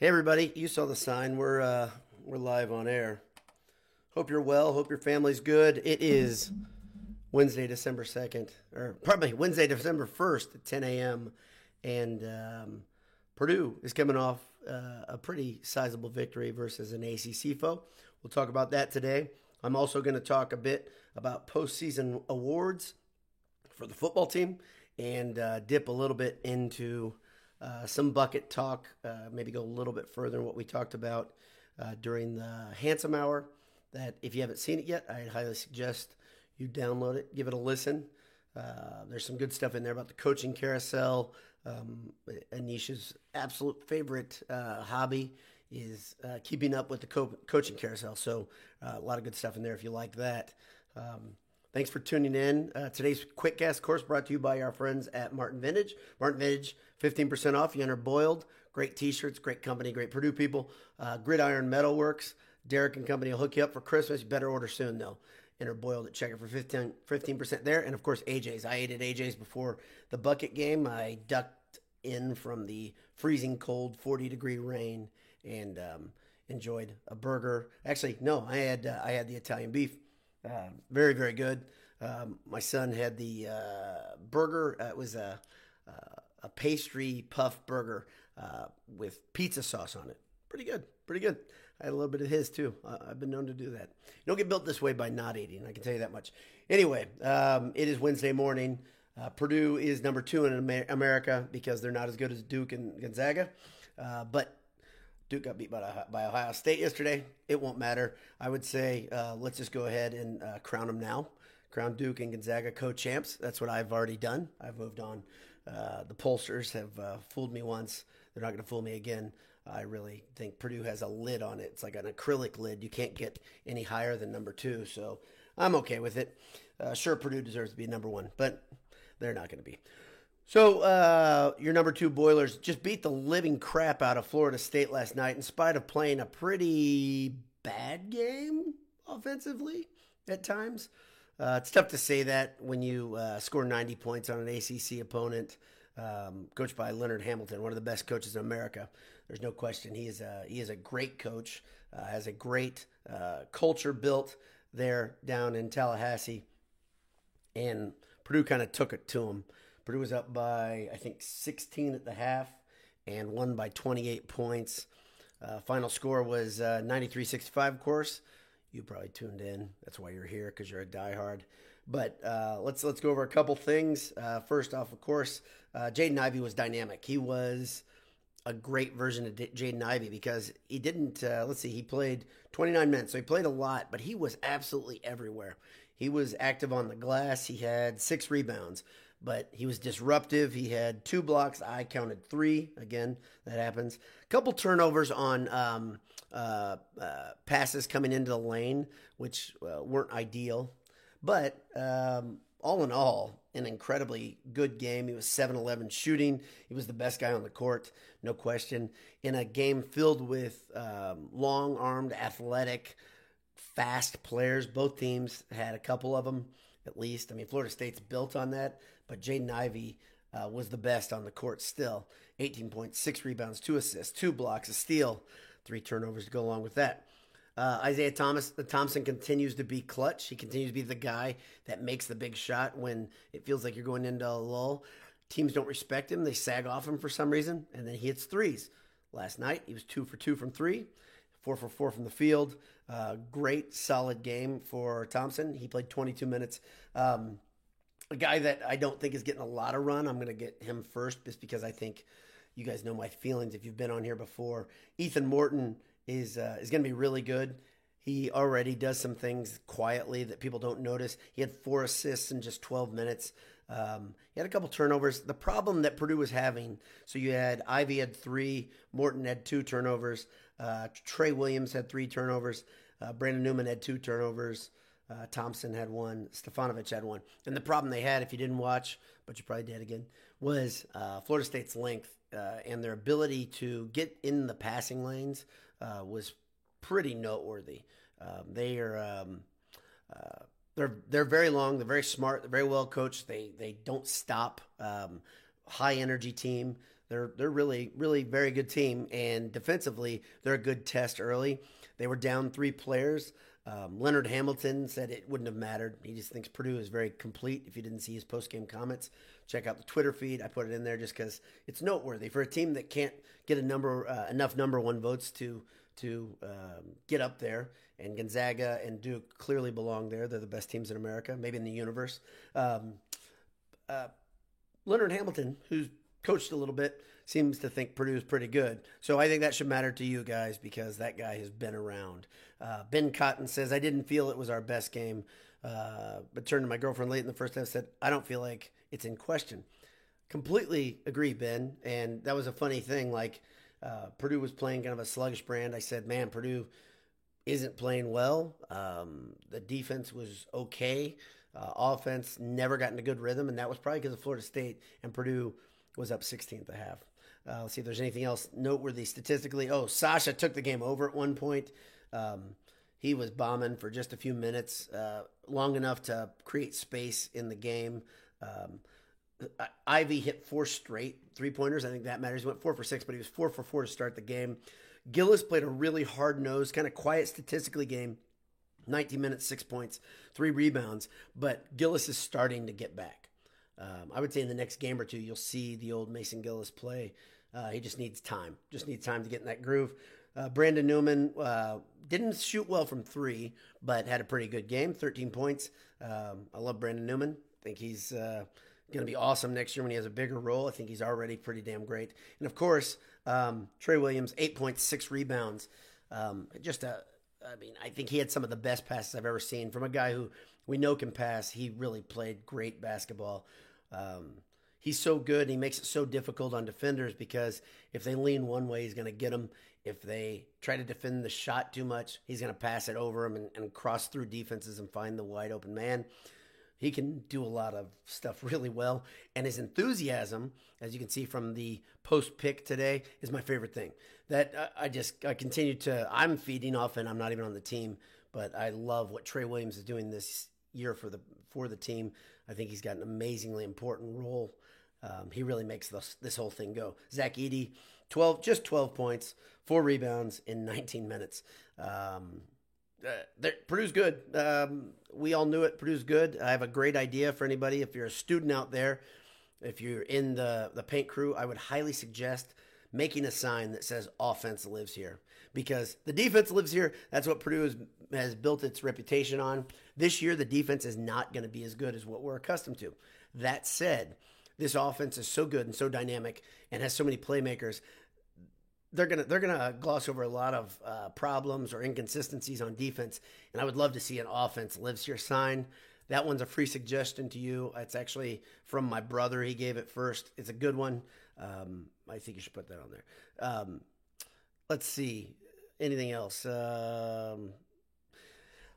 Hey everybody, you saw the sign. We're uh, we're live on air. Hope you're well. Hope your family's good. It is Wednesday, December second, or probably Wednesday, December first at 10 a.m. And um, Purdue is coming off uh, a pretty sizable victory versus an ACC foe. We'll talk about that today. I'm also going to talk a bit about postseason awards for the football team and uh, dip a little bit into uh, some bucket talk, uh, maybe go a little bit further in what we talked about uh, during the Handsome Hour. That if you haven't seen it yet, I highly suggest you download it, give it a listen. Uh, there's some good stuff in there about the coaching carousel. Um, Anisha's absolute favorite uh, hobby is keeping up with the co- coaching carousel. So a lot of good stuff in there if you like that. Um, Thanks for tuning in. Uh, today's quick gas course brought to you by our friends at Martin Vintage. Martin Vintage, 15% off. You enter Boiled. Great t shirts, great company, great Purdue people. Uh, Gridiron Metalworks. Derek and company will hook you up for Christmas. You better order soon, though. Enter Boiled at Checker for 15, 15% there. And of course, AJ's. I ate at AJ's before the bucket game. I ducked in from the freezing cold 40 degree rain and um, enjoyed a burger. Actually, no, I had uh, I had the Italian beef uh, very, very good. Um, my son had the uh, burger. Uh, it was a, a pastry puff burger uh, with pizza sauce on it. Pretty good. Pretty good. I had a little bit of his too. I've been known to do that. You don't get built this way by not eating. I can tell you that much. Anyway, um, it is Wednesday morning. Uh, Purdue is number two in America because they're not as good as Duke and Gonzaga. Uh, but Duke got beat by, by Ohio State yesterday. It won't matter. I would say uh, let's just go ahead and uh, crown them now. Crown Duke and Gonzaga co-champs. That's what I've already done. I've moved on. Uh, the pollsters have uh, fooled me once. They're not going to fool me again. I really think Purdue has a lid on it. It's like an acrylic lid. You can't get any higher than number two. So I'm okay with it. Uh, sure, Purdue deserves to be number one, but they're not going to be. So, uh, your number two Boilers just beat the living crap out of Florida State last night in spite of playing a pretty bad game offensively at times. Uh, it's tough to say that when you uh, score 90 points on an ACC opponent, um, coached by Leonard Hamilton, one of the best coaches in America. There's no question. He is a, he is a great coach, uh, has a great uh, culture built there down in Tallahassee. And Purdue kind of took it to him. Purdue was up by, I think, 16 at the half and won by 28 points. Uh, final score was uh, 93 65, of course. You probably tuned in. That's why you're here because you're a diehard. But uh, let's let's go over a couple things. Uh, first off, of course, uh, Jaden Ivey was dynamic. He was a great version of Jaden Ivey because he didn't. Uh, let's see, he played 29 minutes, so he played a lot, but he was absolutely everywhere. He was active on the glass. He had six rebounds but he was disruptive. He had two blocks. I counted three. Again, that happens. A couple turnovers on um, uh, uh, passes coming into the lane, which uh, weren't ideal. But um, all in all, an incredibly good game. He was 7 11 shooting. He was the best guy on the court, no question. In a game filled with um, long armed, athletic, fast players, both teams had a couple of them at least. I mean, Florida State's built on that, but Jaden Ivey uh, was the best on the court still. 18 points, six rebounds, two assists, two blocks, a steal, three turnovers to go along with that. Uh, Isaiah Thomas Thompson continues to be clutch. He continues to be the guy that makes the big shot when it feels like you're going into a lull. Teams don't respect him; they sag off him for some reason, and then he hits threes. Last night he was two for two from three, four for four from the field. Uh, great, solid game for Thompson. He played 22 minutes. Um, a guy that I don't think is getting a lot of run. I'm going to get him first just because I think you guys know my feelings if you've been on here before. Ethan Morton is uh, is going to be really good. He already does some things quietly that people don't notice. He had four assists in just 12 minutes. Um, he had a couple turnovers. The problem that Purdue was having, so you had Ivey had three, Morton had two turnovers, uh, Trey Williams had three turnovers, uh, Brandon Newman had two turnovers. Uh, Thompson had one. Stefanovic had one. And the problem they had, if you didn't watch, but you probably did again, was uh, Florida State's length uh, and their ability to get in the passing lanes uh, was pretty noteworthy. Um, they are um, they're they're very long. They're very smart. They're very well coached. They they don't stop. Um, high energy team. They're they're really really very good team, and defensively they're a good test early. They were down three players. Um, Leonard Hamilton said it wouldn't have mattered. He just thinks Purdue is very complete. If you didn't see his post game comments, check out the Twitter feed. I put it in there just because it's noteworthy for a team that can't get a number uh, enough number one votes to to um, get up there. And Gonzaga and Duke clearly belong there. They're the best teams in America, maybe in the universe. Um, uh, Leonard Hamilton, who's coached a little bit, seems to think Purdue is pretty good. So I think that should matter to you guys because that guy has been around. Uh, ben Cotton says, I didn't feel it was our best game, uh, but turned to my girlfriend late in the first half and said, I don't feel like it's in question. Completely agree, Ben. And that was a funny thing. Like, uh, Purdue was playing kind of a sluggish brand. I said, man, Purdue isn't playing well. Um, the defense was okay. Uh, offense never got into good rhythm, and that was probably because of Florida State and Purdue was up 16 at the half. Uh, let's see if there's anything else noteworthy statistically. Oh, Sasha took the game over at one point. Um, he was bombing for just a few minutes, uh, long enough to create space in the game. Um, Ivey hit four straight three pointers. I think that matters. He went four for six, but he was four for four to start the game. Gillis played a really hard nosed, kind of quiet statistically game. 19 minutes, six points, three rebounds. But Gillis is starting to get back. Um, I would say in the next game or two, you'll see the old Mason Gillis play. Uh, he just needs time, just needs time to get in that groove. Uh, Brandon Newman uh, didn't shoot well from three, but had a pretty good game, 13 points. Um, I love Brandon Newman. I think he's uh, going to be awesome next year when he has a bigger role. I think he's already pretty damn great. And of course, um, Trey Williams, 8.6 rebounds. Um, just a, I mean, I think he had some of the best passes I've ever seen from a guy who we know can pass. He really played great basketball. Um, he's so good. he makes it so difficult on defenders because if they lean one way, he's going to get them. If they try to defend the shot too much, he's going to pass it over them and, and cross through defenses and find the wide open man. He can do a lot of stuff really well. And his enthusiasm, as you can see from the post pick today, is my favorite thing. That I just, I continue to, I'm feeding off and I'm not even on the team, but I love what Trey Williams is doing this year for the, for the team. I think he's got an amazingly important role. Um, he really makes this, this whole thing go. Zach Edey, 12, just 12 points, four rebounds in 19 minutes. Um, uh, Purdue's good. Um, we all knew it. Purdue's good. I have a great idea for anybody. If you're a student out there, if you're in the, the paint crew, I would highly suggest making a sign that says offense lives here because the defense lives here. That's what Purdue has, has built its reputation on. This year, the defense is not going to be as good as what we're accustomed to. That said, this offense is so good and so dynamic and has so many playmakers they're gonna they're gonna gloss over a lot of uh, problems or inconsistencies on defense, and I would love to see an offense lives your sign. That one's a free suggestion to you. It's actually from my brother. He gave it first. It's a good one. Um, I think you should put that on there. Um, let's see. Anything else? Um,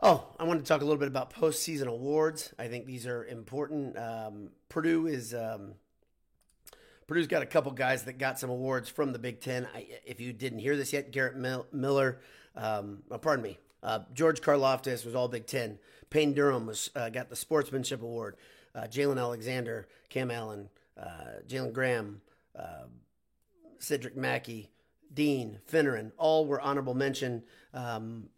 oh, I wanted to talk a little bit about postseason awards. I think these are important. Um, Purdue is um, Purdue's got a couple guys that got some awards from the Big Ten. I, if you didn't hear this yet, Garrett Miller, um, oh, pardon me, uh, George Karlaftis was all Big Ten. Payne Durham was uh, got the Sportsmanship Award. Uh, Jaylan Alexander, Cam Allen, uh, Jalen Graham, uh, Cedric Mackey, Dean Finneran, all were honorable mention. Um,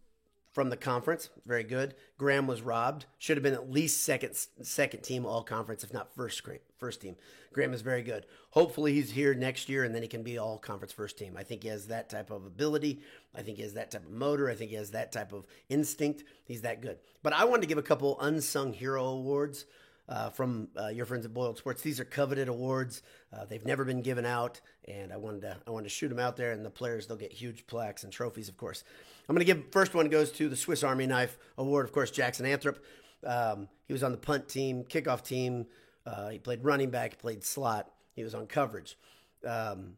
from the conference. Very good. Graham was robbed. Should have been at least second second team all conference, if not first first team. Graham is very good. Hopefully he's here next year and then he can be all conference first team. I think he has that type of ability. I think he has that type of motor. I think he has that type of instinct. He's that good. But I wanted to give a couple unsung hero awards uh, from uh, your friends at Boiled Sports. These are coveted awards. Uh, they've never been given out, and I wanted to I wanted to shoot them out there. And the players they'll get huge plaques and trophies, of course. I'm going to give first one goes to the Swiss Army Knife Award, of course. Jackson Anthrop. Um, he was on the punt team, kickoff team. Uh, he played running back, played slot. He was on coverage. Um,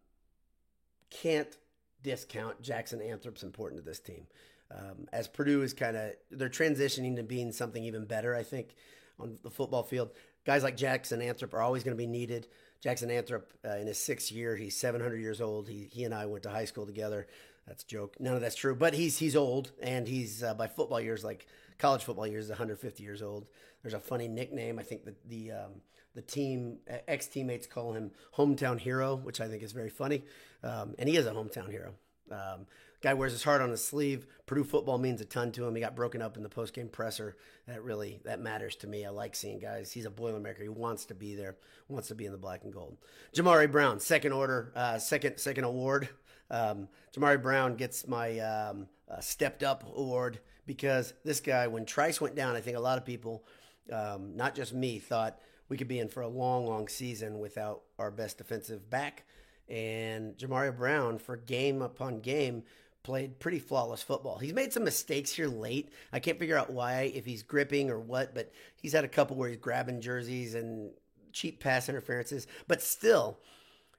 can't discount Jackson Anthrop's important to this team. Um, as Purdue is kind of they're transitioning to being something even better, I think on the football field. Guys like Jackson Anthrop are always going to be needed. Jackson Anthrop, uh, in his sixth year, he's 700 years old. He, he and I went to high school together. That's a joke. None of that's true. But he's he's old, and he's uh, by football years, like college football years, 150 years old. There's a funny nickname. I think that the um, the team ex teammates call him hometown hero, which I think is very funny. Um, and he is a hometown hero. Um, guy wears his heart on his sleeve. Purdue football means a ton to him. He got broken up in the post game presser. That really that matters to me. I like seeing guys. He's a boilermaker. He wants to be there. Wants to be in the black and gold. Jamari Brown, second order, uh, second second award. Um, Jamari Brown gets my um, uh, stepped up award because this guy, when Trice went down, I think a lot of people, um, not just me, thought we could be in for a long, long season without our best defensive back. And Jamari Brown, for game upon game, played pretty flawless football. He's made some mistakes here late. I can't figure out why, if he's gripping or what, but he's had a couple where he's grabbing jerseys and cheap pass interferences. But still,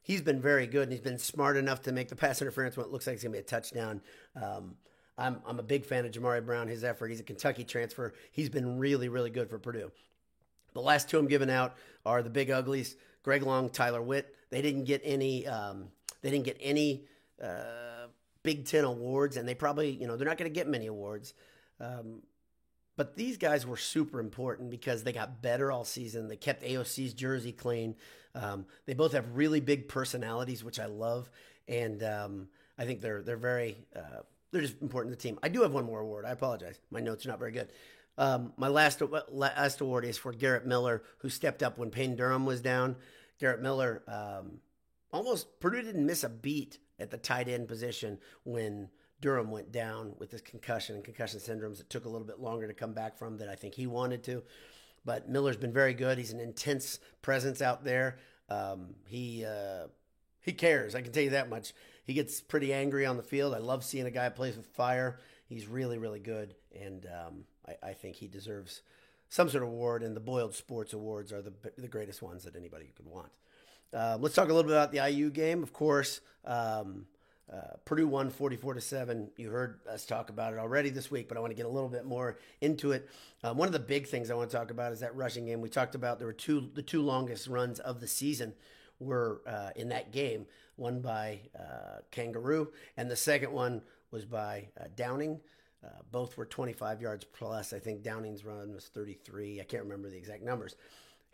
he's been very good and he's been smart enough to make the pass interference when it looks like it's going to be a touchdown. Um, I'm, I'm a big fan of Jamari Brown, his effort. He's a Kentucky transfer. He's been really, really good for Purdue. The last two I'm giving out are the big uglies, Greg Long, Tyler Witt. They didn't get any. Um, they didn't get any uh, Big Ten awards, and they probably, you know, they're not going to get many awards. Um, but these guys were super important because they got better all season. They kept AOC's jersey clean. Um, they both have really big personalities, which I love, and um, I think they're they're very uh, they're just important to the team. I do have one more award. I apologize. My notes are not very good. Um, my last last award is for Garrett Miller, who stepped up when Payne Durham was down. Garrett Miller um, almost Purdue didn't miss a beat at the tight end position when Durham went down with this concussion and concussion syndromes. It took a little bit longer to come back from than I think he wanted to. But Miller's been very good. He's an intense presence out there. Um, he uh, he cares. I can tell you that much. He gets pretty angry on the field. I love seeing a guy plays with fire. He's really really good, and um, I, I, think he deserves some sort of award. And the Boiled Sports Awards are the the greatest ones that anybody could want. Uh, let's talk a little bit about the IU game. Of course, um, uh, Purdue won 44 to 7. You heard us talk about it already this week, but I want to get a little bit more into it. Um, one of the big things I want to talk about is that rushing game. We talked about there were two the two longest runs of the season were uh, in that game. One by uh, King Doerue, and the second one was by uh, Downing. Uh, both were 25 yards plus. I think Downing's run was 33. I can't remember the exact numbers.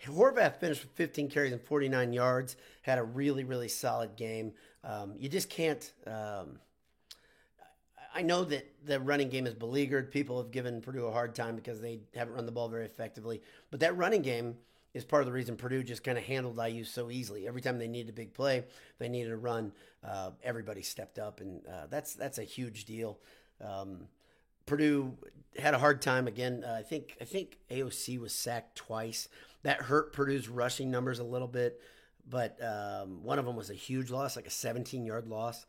Horvath finished with 15 carries and 49 yards. Had a really, really solid game. Um, you just can't. Um, I know that the running game is beleaguered. People have given Purdue a hard time because they haven't run the ball very effectively. But that running game is part of the reason Purdue just kind of handled IU so easily. Every time they needed a big play, they needed a run. Uh, everybody stepped up, and uh, that's that's a huge deal. Um, Purdue had a hard time again. Uh, I think I think AOC was sacked twice. That hurt Purdue's rushing numbers a little bit, but um, one of them was a huge loss, like a 17 yard loss.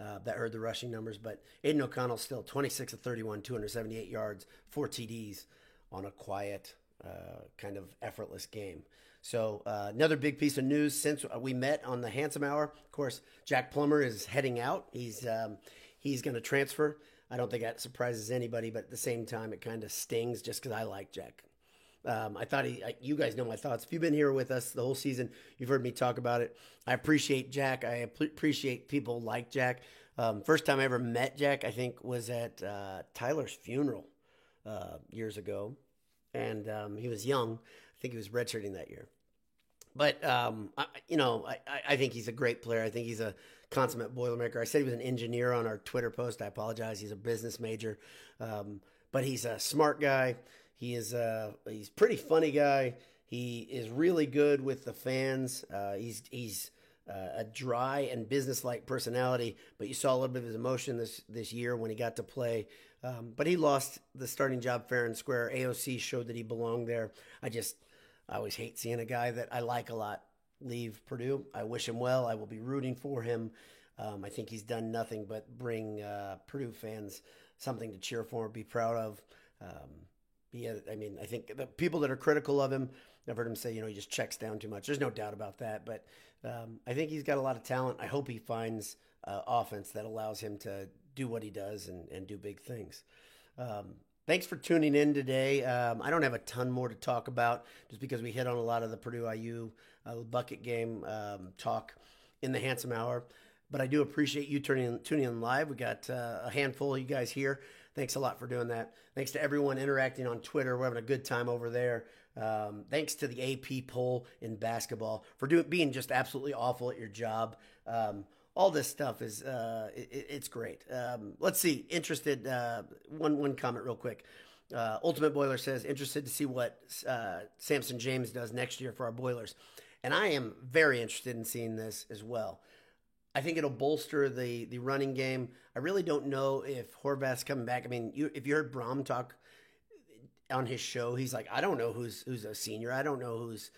Uh, that hurt the rushing numbers, but Aidan O'Connell still 26 of 31, 278 yards, four TDs on a quiet, uh, kind of effortless game. So uh, another big piece of news since we met on the Handsome Hour. Of course, Jack Plummer is heading out. He's um, he's going to transfer. I don't think that surprises anybody, but at the same time, it kind of stings just because I like Jack. Um, I thought he, I, you guys know my thoughts. If you've been here with us the whole season, you've heard me talk about it. I appreciate Jack. I appreciate people like Jack. Um, first time I ever met Jack, I think, was at uh, Tyler's funeral uh, years ago, and um, he was young. I think he was redshirting that year. But um, I, you know, I, I think he's a great player. I think he's a consummate boilermaker. I said he was an engineer on our Twitter post. I apologize. He's a business major, um, but he's a smart guy. He is a uh, he's pretty funny guy. He is really good with the fans. Uh, he's he's uh, a dry and businesslike personality, but you saw a little bit of his emotion this this year when he got to play. Um, but he lost the starting job fair and square. AOC showed that he belonged there. I just I always hate seeing a guy that I like a lot leave Purdue. I wish him well. I will be rooting for him. Um, I think he's done nothing but bring uh, Purdue fans something to cheer for, be proud of. Um, he I mean, I think the people that are critical of him, I've heard him say, you know, he just checks down too much. There's no doubt about that. But um, I think he's got a lot of talent. I hope he finds uh, offense that allows him to do what he does and, and do big things. Um, thanks for tuning in today. Um, I don't have a ton more to talk about just because we hit on a lot of the Purdue IU uh, bucket game um, talk in the handsome hour. but I do appreciate you tuning in, tuning in live. We got uh, a handful of you guys here. Thanks a lot for doing that. Thanks to everyone interacting on Twitter. We're having a good time over there. Um, thanks to the AP poll in basketball for doing being just absolutely awful at your job. All this stuff is uh, it, it's great. Um, let's see. Interested. Uh, one one comment real quick. Uh, Ultimate Boiler says interested to see what uh, Samson James does next year for our Boilers, and I am very interested in seeing this as well. I think it'll bolster the the running game. I really don't know if Horvath's coming back. I mean, you, if you heard Brohm talk on his show, he's like, I don't know who's who's a senior. I don't know who's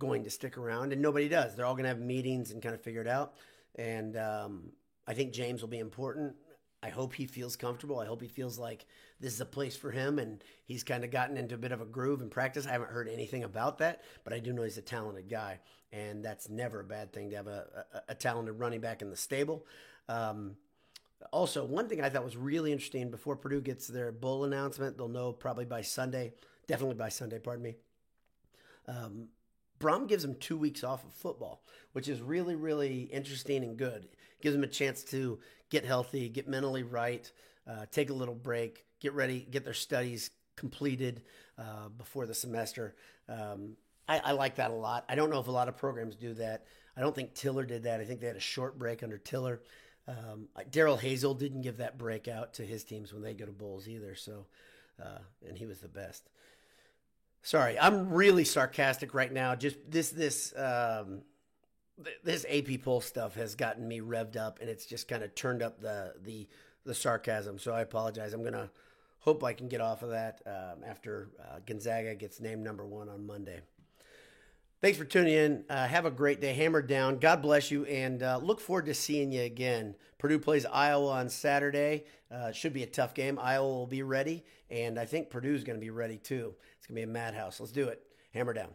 going to stick around, and nobody does. They're all going to have meetings and kind of figure it out. And um, I think James will be important. I hope he feels comfortable. I hope he feels like this is a place for him and he's kind of gotten into a bit of a groove in practice. I haven't heard anything about that, but I do know he's a talented guy. And that's never a bad thing to have a, a, a talented running back in the stable. Um, also, one thing I thought was really interesting before Purdue gets their bowl announcement, they'll know probably by Sunday, definitely by Sunday, pardon me. Um, Brohm gives them two weeks off of football, which is really, really interesting and good. Gives them a chance to get healthy, get mentally right, uh, take a little break, get ready, get their studies completed uh, before the semester. Um, I, I, like that a lot. I don't know if a lot of programs do that. I don't think Tiller did that. I think they had a short break under Tiller. Um, Darrell Hazell didn't give that break out to his teams when they go to bowls either. So, uh, and he was the best. Sorry, I'm really sarcastic right now. Just this this um, this AP poll stuff has gotten me revved up, and it's just kind of turned up the the the sarcasm. So I apologize. I'm gonna hope I can get off of that um, after uh, Gonzaga gets named number one on Monday. Thanks for tuning in. Uh, have a great day. Hammer down. God bless you, and uh, look forward to seeing you again. Purdue plays Iowa on Saturday. Uh, should be a tough game. Iowa will be ready, and I think Purdue's going to be ready too. It's going to be a madhouse. Let's do it. Hammer down.